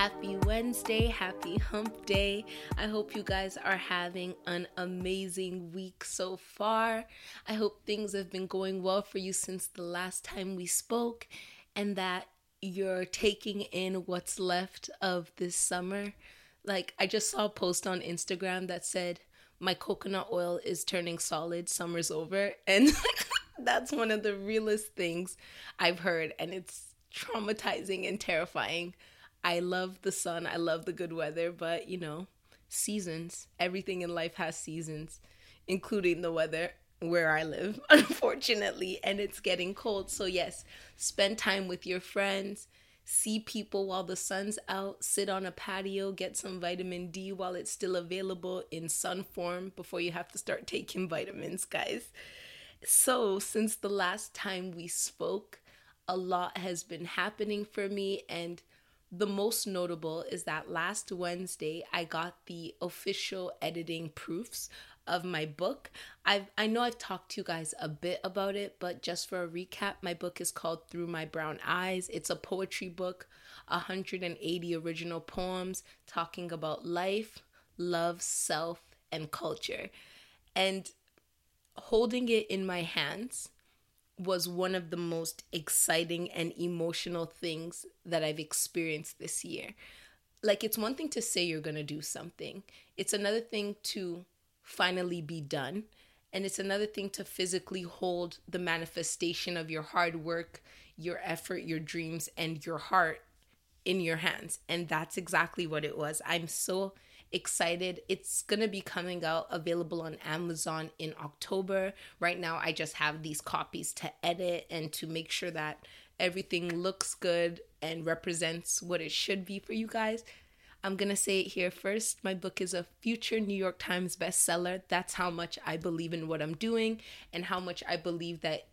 Happy Wednesday. Happy hump day. I hope you guys are having an amazing week so far. I hope things have been going well for you since the last time we spoke and that you're taking in what's left of this summer. Like, I just saw a post on Instagram that said, My coconut oil is turning solid, summer's over. And that's one of the realest things I've heard, and it's traumatizing and terrifying. I love the sun, I love the good weather, but you know, seasons. Everything in life has seasons, including the weather where I live, unfortunately, and it's getting cold. So, yes, spend time with your friends, see people while the sun's out, sit on a patio, get some vitamin D while it's still available in sun form before you have to start taking vitamins, guys. So, since the last time we spoke, a lot has been happening for me, and the most notable is that last Wednesday I got the official editing proofs of my book. I've I know I've talked to you guys a bit about it, but just for a recap, my book is called Through My Brown Eyes. It's a poetry book, 180 original poems talking about life, love, self, and culture. And holding it in my hands was one of the most exciting and emotional things that I've experienced this year. Like, it's one thing to say you're going to do something, it's another thing to finally be done. And it's another thing to physically hold the manifestation of your hard work, your effort, your dreams, and your heart in your hands. And that's exactly what it was. I'm so excited. It's going to be coming out available on Amazon in October. Right now, I just have these copies to edit and to make sure that everything looks good and represents what it should be for you guys. I'm going to say it here first. My book is a future New York Times bestseller. That's how much I believe in what I'm doing and how much I believe that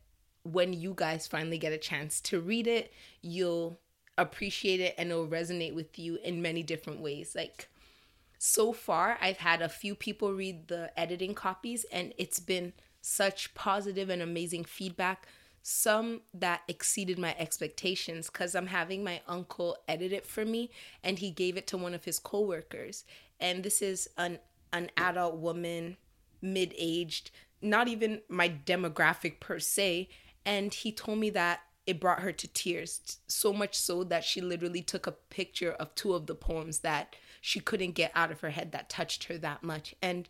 when you guys finally get a chance to read it, you'll appreciate it and it'll resonate with you in many different ways. Like, so far I've had a few people read the editing copies and it's been such positive and amazing feedback. Some that exceeded my expectations cuz I'm having my uncle edit it for me and he gave it to one of his coworkers. And this is an an adult woman mid-aged not even my demographic per se and he told me that it brought her to tears so much so that she literally took a picture of two of the poems that she couldn't get out of her head that touched her that much. And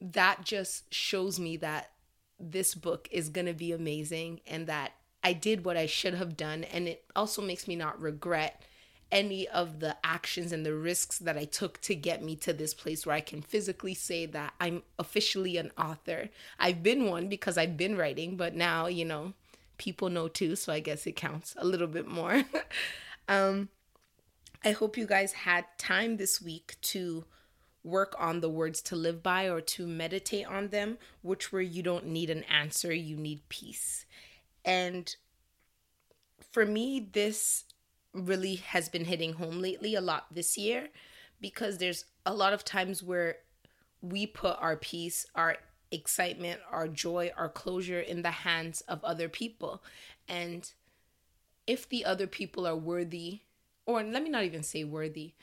that just shows me that this book is going to be amazing and that I did what I should have done. And it also makes me not regret any of the actions and the risks that I took to get me to this place where I can physically say that I'm officially an author. I've been one because I've been writing, but now, you know, people know too, so I guess it counts a little bit more. um, I hope you guys had time this week to work on the words to live by or to meditate on them, which where you don't need an answer, you need peace. And for me, this really has been hitting home lately a lot this year because there's a lot of times where we put our peace, our excitement, our joy, our closure in the hands of other people. And if the other people are worthy or let me not even say worthy,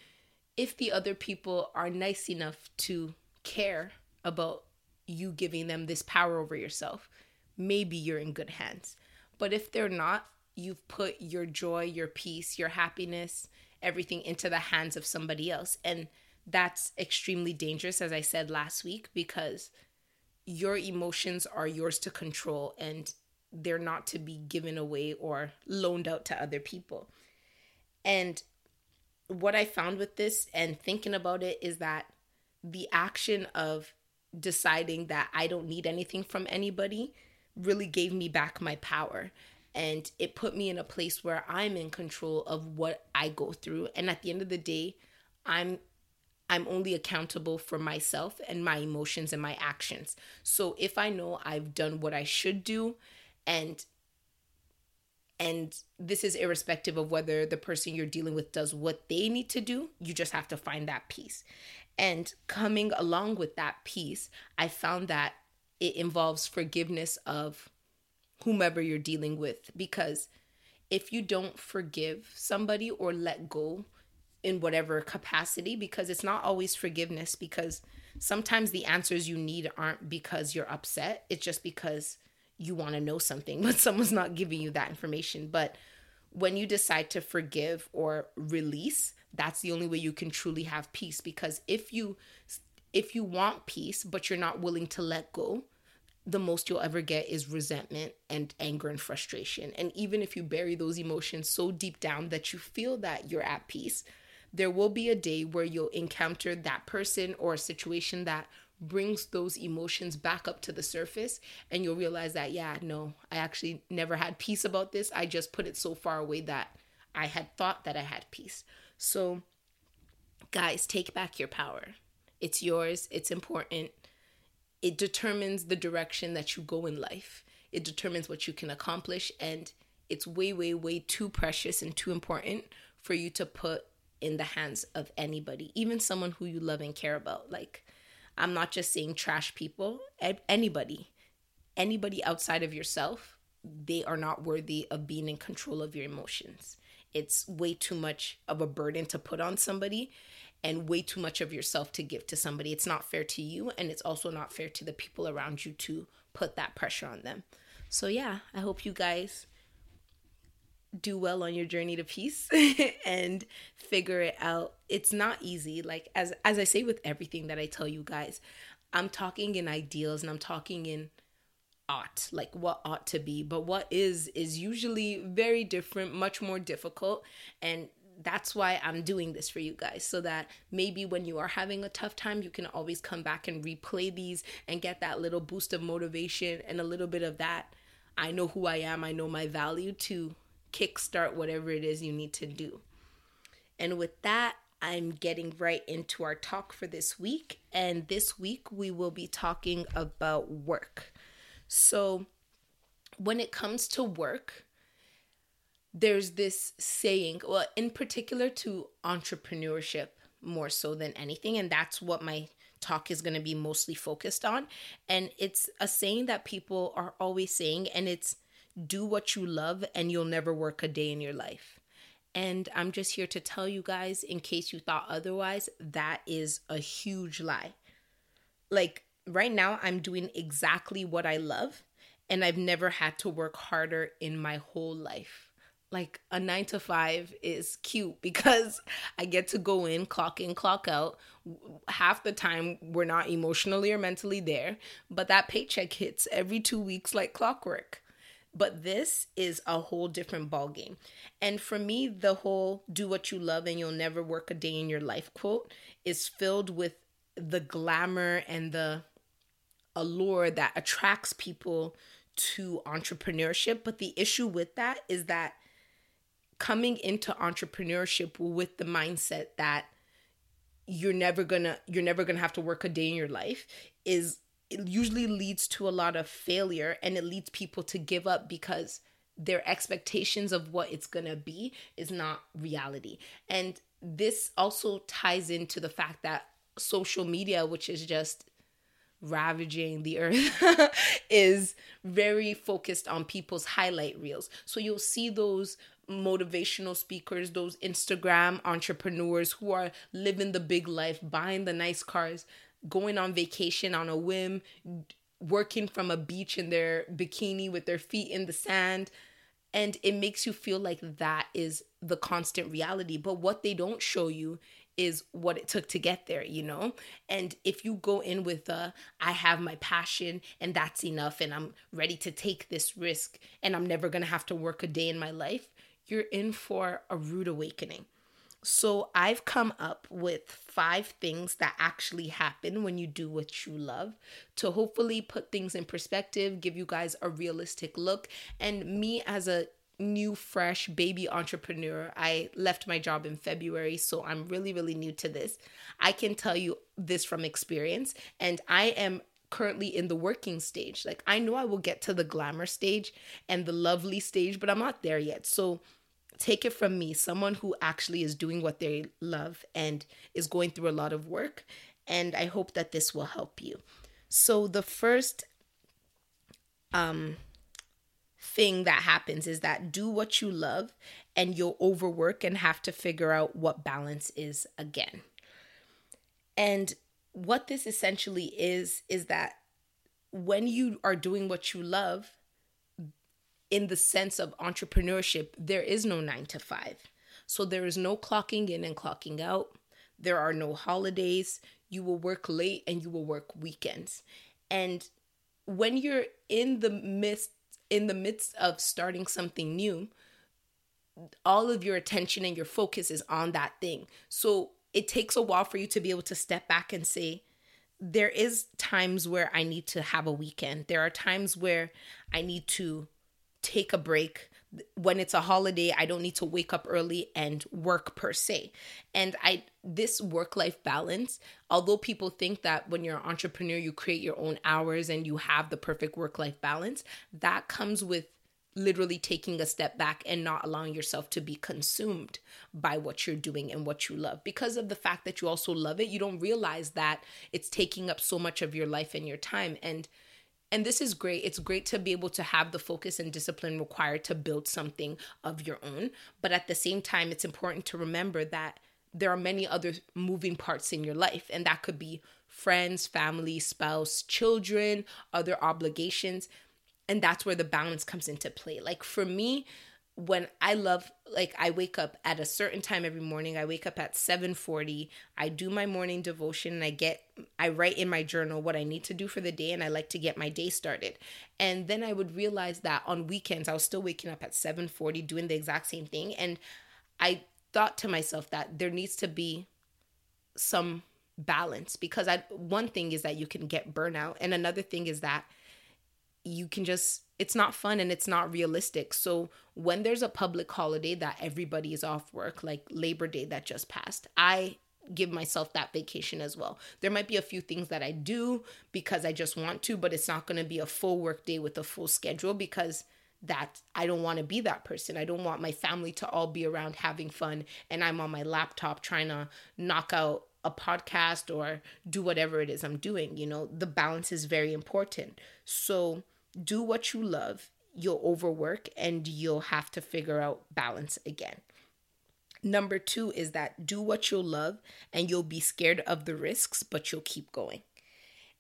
if the other people are nice enough to care about you giving them this power over yourself, maybe you're in good hands. But if they're not, you've put your joy, your peace, your happiness, everything into the hands of somebody else. And that's extremely dangerous, as I said last week, because your emotions are yours to control and they're not to be given away or loaned out to other people. And what I found with this and thinking about it is that the action of deciding that I don't need anything from anybody really gave me back my power. And it put me in a place where I'm in control of what I go through. And at the end of the day, I'm I'm only accountable for myself and my emotions and my actions. So if I know I've done what I should do and and this is irrespective of whether the person you're dealing with does what they need to do. You just have to find that peace. And coming along with that peace i found that it involves forgiveness of whomever you're dealing with. Because if you don't forgive somebody or let go in whatever capacity, because it's not always forgiveness, because sometimes the answers you need aren't because you're upset, it's just because you want to know something, but someone's not giving you that information. But when you decide to forgive or release, that's the only way you can truly have peace because if you if you want peace but you're not willing to let go, the most you'll ever get is resentment and anger and frustration. And even if you bury those emotions so deep down that you feel that you're at peace, there will be a day where you'll encounter that person or a situation that brings those emotions back up to the surface and you'll realize that yeah no i actually never had peace about this. I just put it so far away that i had thought that i had peace. So guys take back your power. It's yours. It's important. It determines the direction that you go in life. It determines what you can accomplish and it's way way way too precious and too important for you to put in the hands of anybody even someone who you love and care about. Like I'm not just saying trash people, anybody, anybody outside of yourself, they are not worthy of being in control of your emotions. It's way too much of a burden to put on somebody and way too much of yourself to give to somebody. It's not fair to you and it's also not fair to the people around you to put that pressure on them. So yeah, I hope you guys do well on your journey to peace and figure it out. It's not easy. Like as as I say with everything that I tell you guys, I'm talking in ideals and I'm talking in ought, like what ought to be, but what is is usually very different, much more difficult and that's why I'm doing this for you guys so that maybe when you are having a tough time, you can always come back and replay these and get that little boost of motivation and a little bit of that I know who I am, I know my value to kickstart whatever it is you need to do. And with that, I'm getting right into our talk for this week. And this week, we will be talking about work. So, when it comes to work, there's this saying, well, in particular to entrepreneurship more so than anything. And that's what my talk is going to be mostly focused on. And it's a saying that people are always saying, and it's do what you love and you'll never work a day in your life. And I'm just here to tell you guys, in case you thought otherwise, that is a huge lie. Like right now, I'm doing exactly what I love, and I've never had to work harder in my whole life. Like a nine to five is cute because I get to go in, clock in, clock out. Half the time, we're not emotionally or mentally there, but that paycheck hits every two weeks like clockwork but this is a whole different ball game and for me the whole do what you love and you'll never work a day in your life quote is filled with the glamour and the allure that attracts people to entrepreneurship. But the issue with that is that coming into entrepreneurship with the mindset that you're never gonna you're never gonna have to work a day in your life is it usually leads to a lot of failure and it leads people to give up because their expectations of what it's going to be is not reality. And this also ties into the fact that social media, which is just ravaging the earth, is very focused on people's highlight reels. So you'll see those motivational speakers, those Instagram entrepreneurs who are living the big life, buying the nice cars, going on vacation on a whim, working from a beach in their bikini with their feet in the sand. And it makes you feel like that is the constant reality. But what they don't show you is what it took to get there, you know? And if you go in with a, I have my passion and that's enough and I'm ready to take this risk and I'm never gonna have to work a day in my life, you're in for a rude awakening. So I've come up with five things that actually happen when you do what you love to hopefully put things in perspective, give you guys a realistic look. And me as a new, fresh baby entrepreneur, I left my job in February, so I'm really, really new to this. I can tell you this from experience, and I am currently in the working stage. Like, I know I will get to the glamour stage and the lovely stage, but I'm not there yet. So, take it from me, someone who actually is doing what they love and is going through a lot of work. And I hope that this will help you. So, the first um, thing that happens is that do what you love and you'll overwork and have to figure out what balance is again. And what this essentially is, is that when you are doing what you love, in the sense of entrepreneurship, there is no nine to five. So there is no clocking in and clocking out. There are no holidays. You will work late and you will work weekends. And when you're in the midst in the midst of starting something new, all of your attention and your focus is on that thing. So it takes a while for you to be able to step back and say, there is times where I need to have a weekend. There are times where I need to take a break. When it's a holiday, I don't need to wake up early and work per se. And I this work-life balance, although people think that when you're an entrepreneur you create your own hours and you have the perfect work-life balance, that comes with literally taking a step back and not allowing yourself to be consumed by what you're doing and what you love. Because of the fact that you also love it, you don't realize that it's taking up so much of your life and your time. And and this is great. It's great to be able to have the focus and discipline required to build something of your own. But at the same time, it's important to remember that there are many other moving parts in your life, and that could be friends, family, spouse, children, other obligations and that's where the balance comes into play like for me when i love like i wake up at a certain time every morning i wake up at 7:40 i do my morning devotion and i get i write in my journal what i need to do for the day and i like to get my day started and then i would realize that on weekends i was still waking up at 7:40 doing the exact same thing and i thought to myself that there needs to be some balance because I one thing is that you can get burnout and another thing is that you can just it's not fun and it's not realistic. So when there's a public holiday that everybody is off work, like Labor Day that just passed, I give myself that vacation as well. There might be a few things that I do because I just want to, but it's not going to be a full work day with a full schedule because that I don't want to be that person. I don't want my family to all be around having fun and I'm on my laptop trying to knock out a podcast or do whatever it is I'm doing. You know, the balance is very important. So do what you love, you'll overwork and you'll have to figure out balance again. Number two is that do what you'll love and you'll be scared of the risks, but you'll keep going.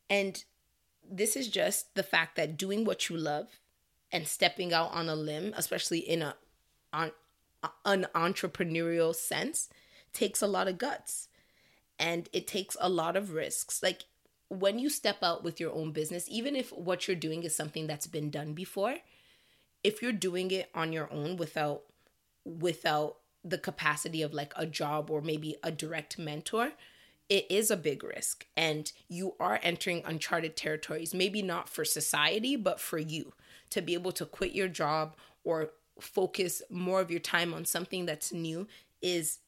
And this is just the fact that doing what you love and stepping out on a limb, especially in a on an entrepreneurial sense, takes a lot of guts and it takes a lot of risks. Like when you step out with your own business, even if what you're doing is something that's been done before, if you're doing it on your own without without the capacity of like a job or maybe a direct mentor, it is a big risk and you are entering uncharted territories, maybe not for society, but for you to be able to quit your job or focus more of your time on something that's new is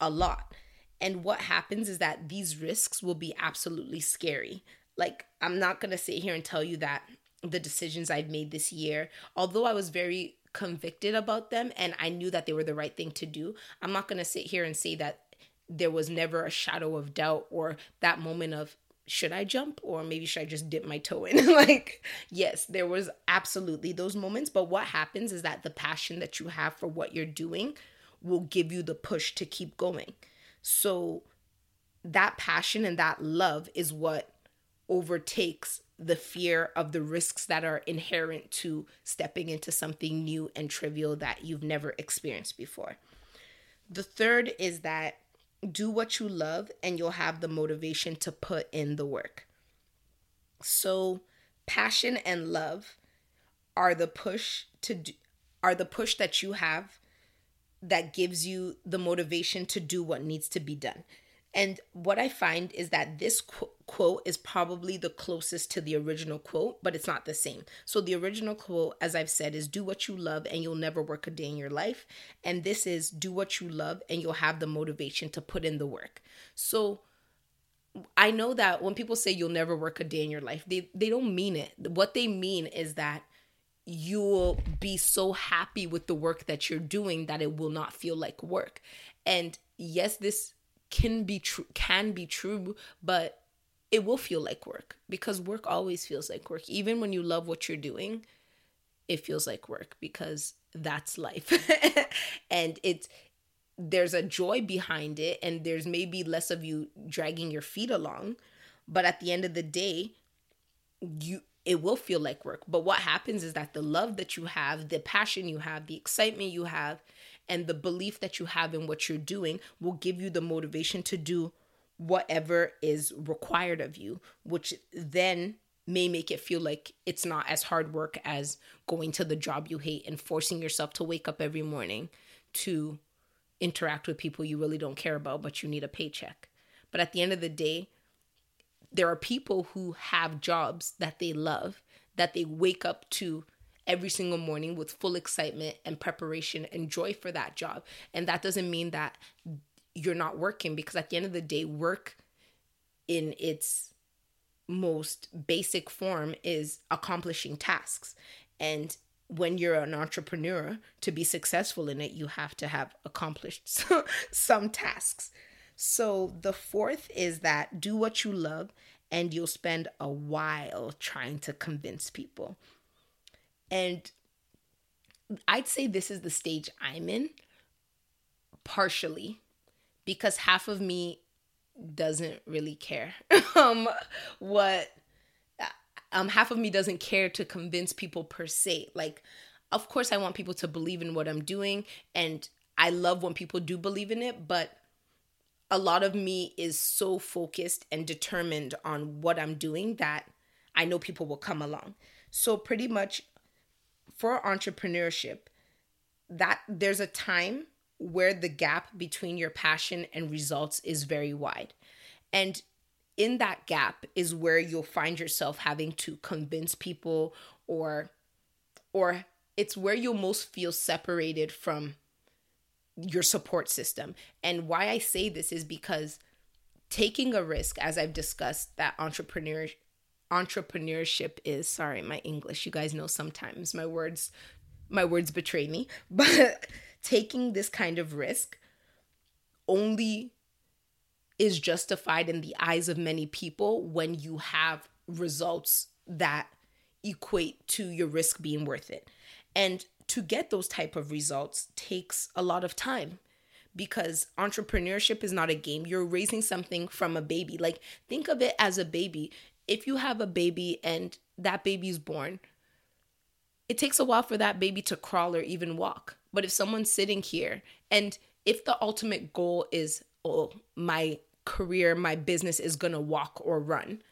a lot. And what happens is that these risks will be absolutely scary. Like, I'm not to sit here and tell you that the decisions I've made this year, although I was very convicted about them and I knew that they were the right thing to do, I'm not going to sit here and say that there was never a shadow of doubt or that moment of, should I jump or maybe should I just dip my toe in? like, yes, there was absolutely those moments. But what happens is that the passion that you have for what you're doing will give you the push to keep going. So that passion and that love is what overtakes the fear of the risks that are inherent to stepping into something new and trivial that you've never experienced before. The third is that do what you love and you'll have the motivation to put in the work. So, passion and love are the push to do, are the push that you have that gives you the motivation to do what needs to be done. And what I find is that this qu- quote is probably the closest to the original quote, but it's not the same. So, the original quote, as I've said, is do what you love and you'll never work a day in your life. And this is do what you love and you'll have the motivation to put in the work. So, I know that when people say you'll never work a day in your life, they, they don't mean it. What they mean is that you will be so happy with the work that you're doing that it will not feel like work. And yes, this can be true can be true, but it will feel like work because work always feels like work. Even when you love what you're doing, it feels like work because that's life. and it's there's a joy behind it and there's maybe less of you dragging your feet along, but at the end of the day, you it will feel like work. But what happens is that the love that you have, the passion you have, the excitement you have, and the belief that you have in what you're doing will give you the motivation to do whatever is required of you, which then may make it feel like it's not as hard work as going to the job you hate and forcing yourself to wake up every morning to interact with people you really don't care about, but you need a paycheck. But at the end of the day, there are people who have jobs that they love, that they wake up to every single morning with full excitement and preparation and joy for that job. And that doesn't mean that you're not working because at the end of the day, work in its most basic form is accomplishing tasks. And when you're an entrepreneur, to be successful in it, you have to have accomplished some tasks. So the fourth is that do what you love and you'll spend a while trying to convince people. And I'd say this is the stage I'm in, partially, because half of me doesn't really care um what um half of me doesn't care to convince people per se. Like of course i want people to believe in what i'm doing and i love when people do believe in it but a lot of me is so focused and determined on what i'm doing that i know people will come along. So pretty much for entrepreneurship that there's a time where the gap between your passion and results is very wide. And in that gap is where you'll find yourself having to convince people or or it's where you'll most feel separated from your support system. And why i say this is because taking a risk as i've discussed that entrepreneur entrepreneurship is sorry my english you guys know sometimes my words my words betray me but taking this kind of risk only is justified in the eyes of many people when you have results that equate to your risk being worth it. And to get those type of results takes a lot of time because entrepreneurship is not a game. You're raising something from a baby. Like think of it as a baby if you have a baby and that baby's born, it takes a while for that baby to crawl or even walk. But if someone's sitting here and if the ultimate goal is, oh, my career, my business is gonna walk or run,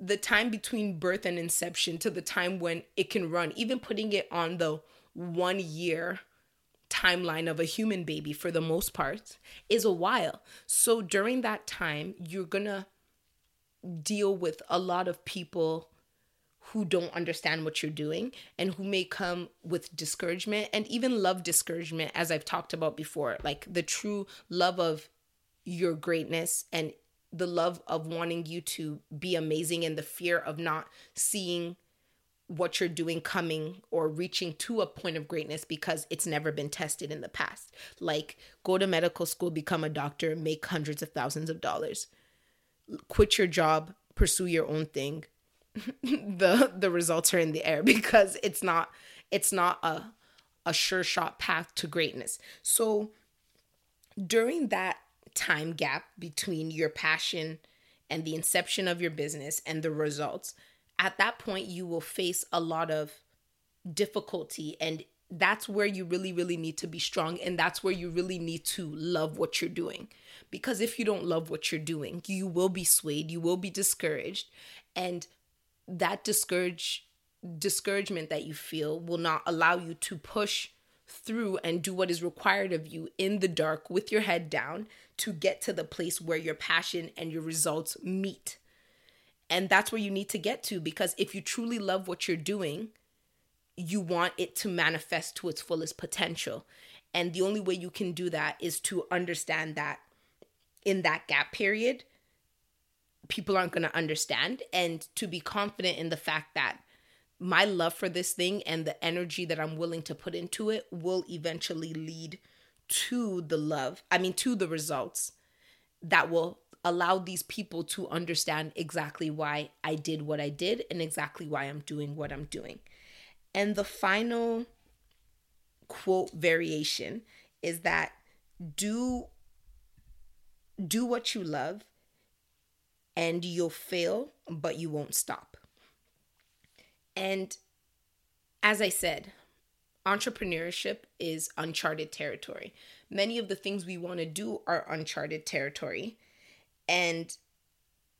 the time between birth and inception to the time when it can run, even putting it on the one year timeline of a human baby for the most part, is a while. So during that time, you're gonna deal with a lot of people who don't understand what you're doing and who may come with discouragement and even love discouragement as I've talked about before like the true love of your greatness and the love of wanting you to be amazing and the fear of not seeing what you're doing coming or reaching to a point of greatness because it's never been tested in the past. Like go to medical school, become a doctor, make hundreds of thousands of dollars quit your job, pursue your own thing, the the results are in the air because it's not it's not a a sure shot path to greatness. So during that time gap between your passion and the inception of your business and the results, at that point you will face a lot of difficulty and that's where you really really need to be strong and that's where you really need to love what you're doing. Because if you don't love what you're doing you will be swayed you will be discouraged and that discourage discouragement that you feel will not allow you to push through and do what is required of you in the dark with your head down to get to the place where your passion and your results meet. And that's where you need to get to because if you truly love what you're doing you want it to manifest to its fullest potential. And the only way you can do that is to understand that in that gap period, people aren't going to understand, and to be confident in the fact that my love for this thing and the energy that I'm willing to put into it will eventually lead to the love, I mean, to the results that will allow these people to understand exactly why I did what I did and exactly why I'm doing what I'm doing. And the final quote variation is that do do what you love and you'll fail but you won't stop. And as I said, entrepreneurship is uncharted territory. Many of the things we want to do are uncharted territory. And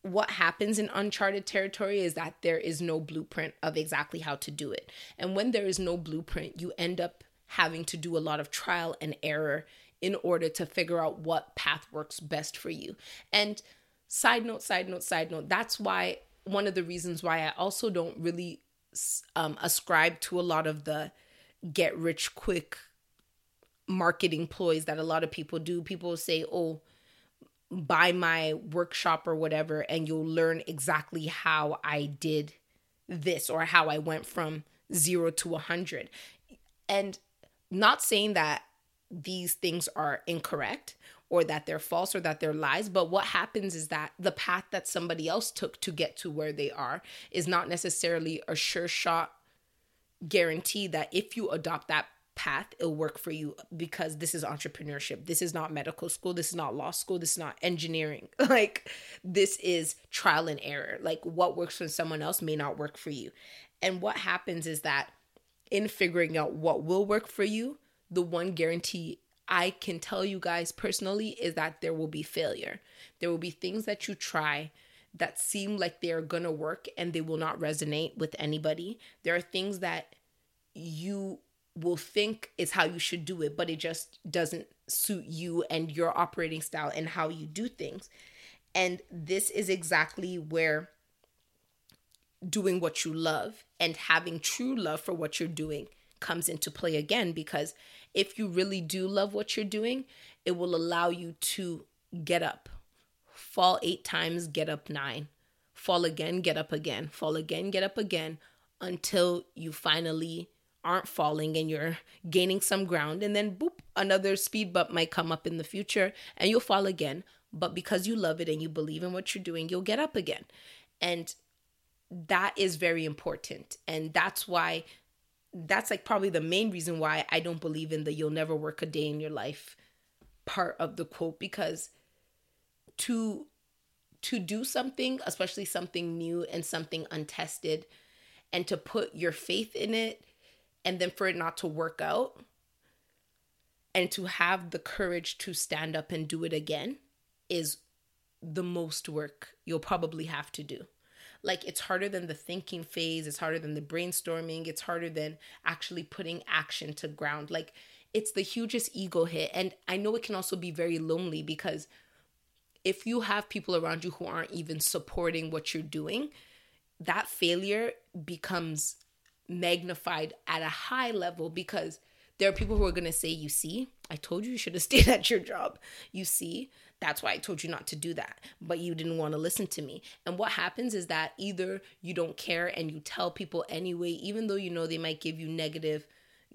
what happens in uncharted territory is that there is no blueprint of exactly how to do it. And when there is no blueprint, you end up having to do a lot of trial and error in order to figure out what path works best for you. And side note, side note, side note, that's why one of the reasons why I also don't really um, ascribe to a lot of the get rich quick marketing ploys that a lot of people do. People say, oh, buy my workshop or whatever, and you'll learn exactly how I did this or how I went from zero to a hundred. And not saying that these things are incorrect or that they're false or that they're lies. But what happens is that the path that somebody else took to get to where they are is not necessarily a sure shot guarantee that if you adopt that path it'll work for you because this is entrepreneurship. This is not medical school. This is not law school. This is not engineering. Like this is trial and error. Like what works for someone else may not work for you. And what happens is that in figuring out what will work for you the one guarantee I can tell you guys personally is that there will be failure. There will be things that you try that seem like they are going to work and they will not resonate with anybody. There are things that you will think is how you should do it, but it just doesn't suit you and your operating style and how you do things. And this is exactly where doing what you love and having true love for what you're doing comes into play again because if you really do love what you're doing, it will allow you to get up. Fall eight times, get up nine. Fall again, get up again. Fall again, get up again until you finally aren't falling and you're gaining some ground. And then, boop, another speed bump might come up in the future and you'll fall again. But because you love it and you believe in what you're doing, you'll get up again. And that is very important. And that's why that's like probably the main reason why I don't believe in the you'll never work a day in your life part of the quote because to to do something, especially something new and something untested and to put your faith in it and then for it not to work out and to have the courage to stand up and do it again is the most work you'll probably have to do. Like it's harder than the thinking phase it's harder than the brainstorming it's harder than actually putting action to ground. Like it's the hugest ego hit. And i know it can also be very lonely because if you have people around you who aren't even supporting what you're doing that failure becomes magnified at a high level because there are people who are going to say you see i told you you should have stayed at your job you see that's why I told you not to do that. But you didn't want to listen to me. And what happens is that either you don't care and you tell people anyway, even though you know they might give you negative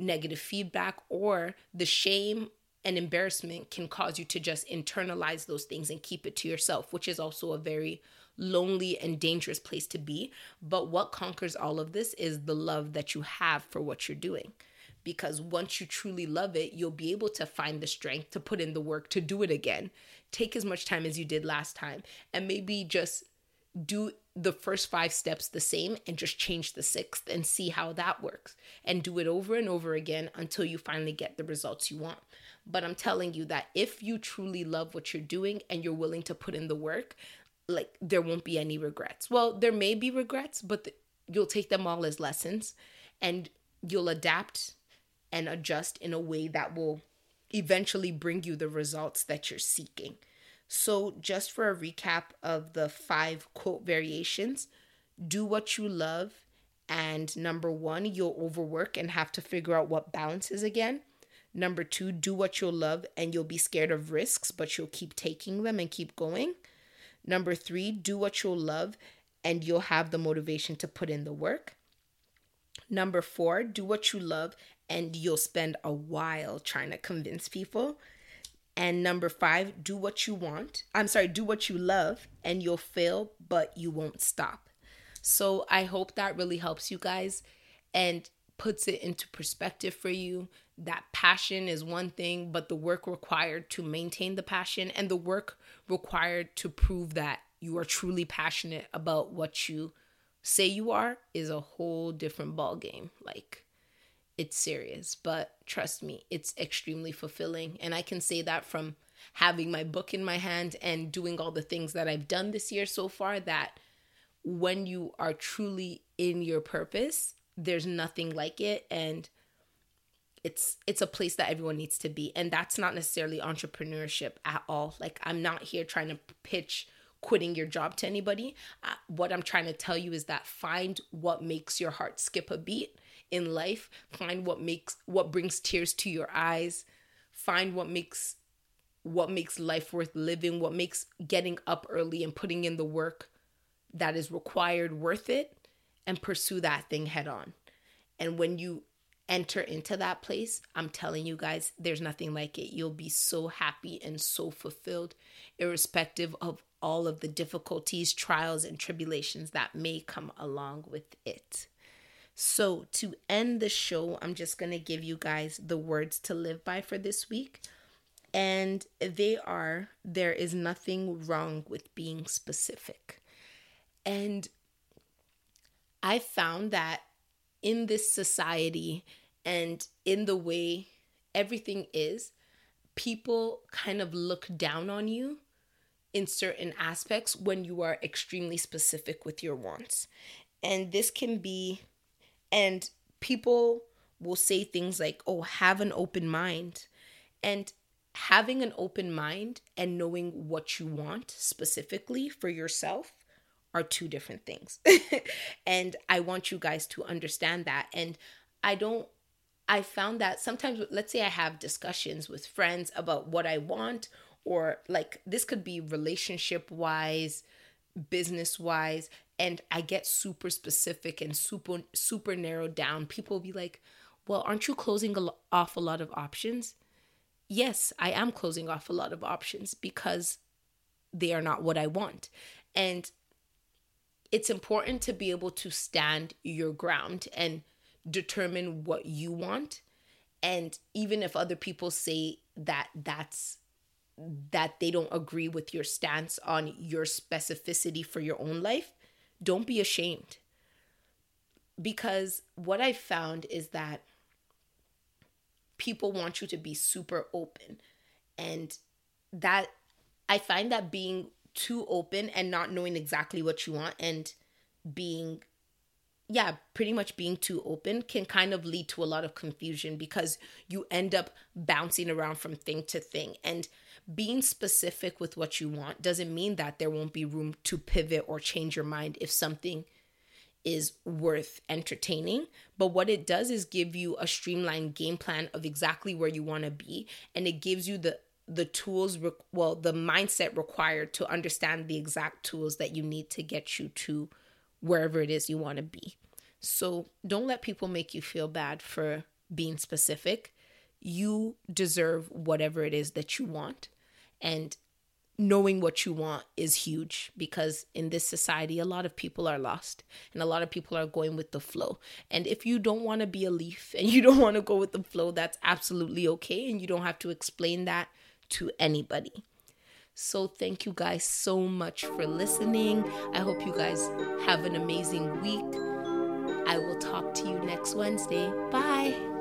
negative feedback or the shame and embarrassment can cause you to just internalize those things and keep it to yourself, which is also a very lonely and dangerous place to be. But what conquers all of this is the love that you have for what you're doing because once you truly love it, you'll be able to find the strength to put in the work to do it again. Take as much time as you did last time and maybe just do the first five steps the same and just change the sixth and see how that works and do it over and over again until you finally get the results you want. But I'm telling you that if you truly love what you're doing and you're willing to put in the work, like there won't be any regrets. Well, there may be regrets, but the, you'll take them all as lessons and you'll adapt and adjust in a way that will eventually bring you the results that you're seeking. So, just for a recap of the five quote variations do what you love. And number one, you'll overwork and have to figure out what balance is again. Number two, do what you'll love and you'll be scared of risks, but you'll keep taking them and keep going. Number three, do what you'll love and you'll have the motivation to put in the work. Number four, do what you love and you'll spend a while trying to convince people. And number five, do what you want. I'm sorry, do what you love and you'll fail, but you won't stop. So I hope that really helps you guys. And puts it into perspective for you. That passion is one thing, but the work required to maintain the passion and the work required to prove that you are truly passionate about what you say you are is a whole different ball game. Like it's serious, but trust me, it's extremely fulfilling and I can say that from having my book in my hand and doing all the things that I've done this year so far that when you are truly in your purpose, there's nothing like it and it's it's a place that everyone needs to be. And that's not necessarily entrepreneurship at all. Like i'm not here trying to pitch quitting your job to anybody. Uh, what i'm trying to tell you is that find what makes your heart skip a beat in life. Find what makes what brings tears to your eyes. Find what makes what makes life worth living what makes getting up early and putting in the work that is required worth it and pursue that thing head on. And when you enter into that place, I'm telling you guys, there's nothing like it. You'll be so happy and so fulfilled, irrespective of all of the difficulties, trials, and tribulations that may come along with it. So, to end the show, I'm just going to give you guys the words to live by for this week. And they are there is nothing wrong with being specific. And I found that in this society and in the way everything is, people kind of look down on you in certain aspects when you are extremely specific with your wants. And this can be, and people will say things like, oh, have an open mind. And having an open mind and knowing what you want specifically for yourself are two different things. and I want you guys to understand that. And I don't, I found that sometimes, let's say I have discussions with friends about what I want, or like this could be relationship wise, business wise, and I get super specific and super, super narrowed down. People will be like, well, aren't you closing off a lot of options? Yes, I am closing off a lot of options because they are not what I want. And it's important to be able to stand your ground and determine what you want. And even if other people say that that's that they don't agree with your stance on your specificity for your own life don't be ashamed. Because what i found is that people want you to be super open. And that i find that being too open and not knowing exactly what you want and being yeah, pretty much being too open can kind of lead to a lot of confusion because you end up bouncing around from thing to thing. And being specific with what you want doesn't mean that there won't be room to pivot or change your mind if something is worth entertaining. But what it does is give you a streamlined game plan of exactly where you want to be. And it gives you the the tools well the mindset required to understand the exact tools that you need to get you to wherever it is you want to be. So don't let people make you feel bad for being specific. You deserve whatever it is that you want and knowing what you want is huge because in this society a lot of people are lost and a lot of people are going with the flow. And if you don't want to be a leaf and you don't want to go with the flow that's absolutely okay and you don't have to explain that to anybody. So, thank you guys so much for listening. I hope you guys have an amazing week. I will talk to you next Wednesday. Bye.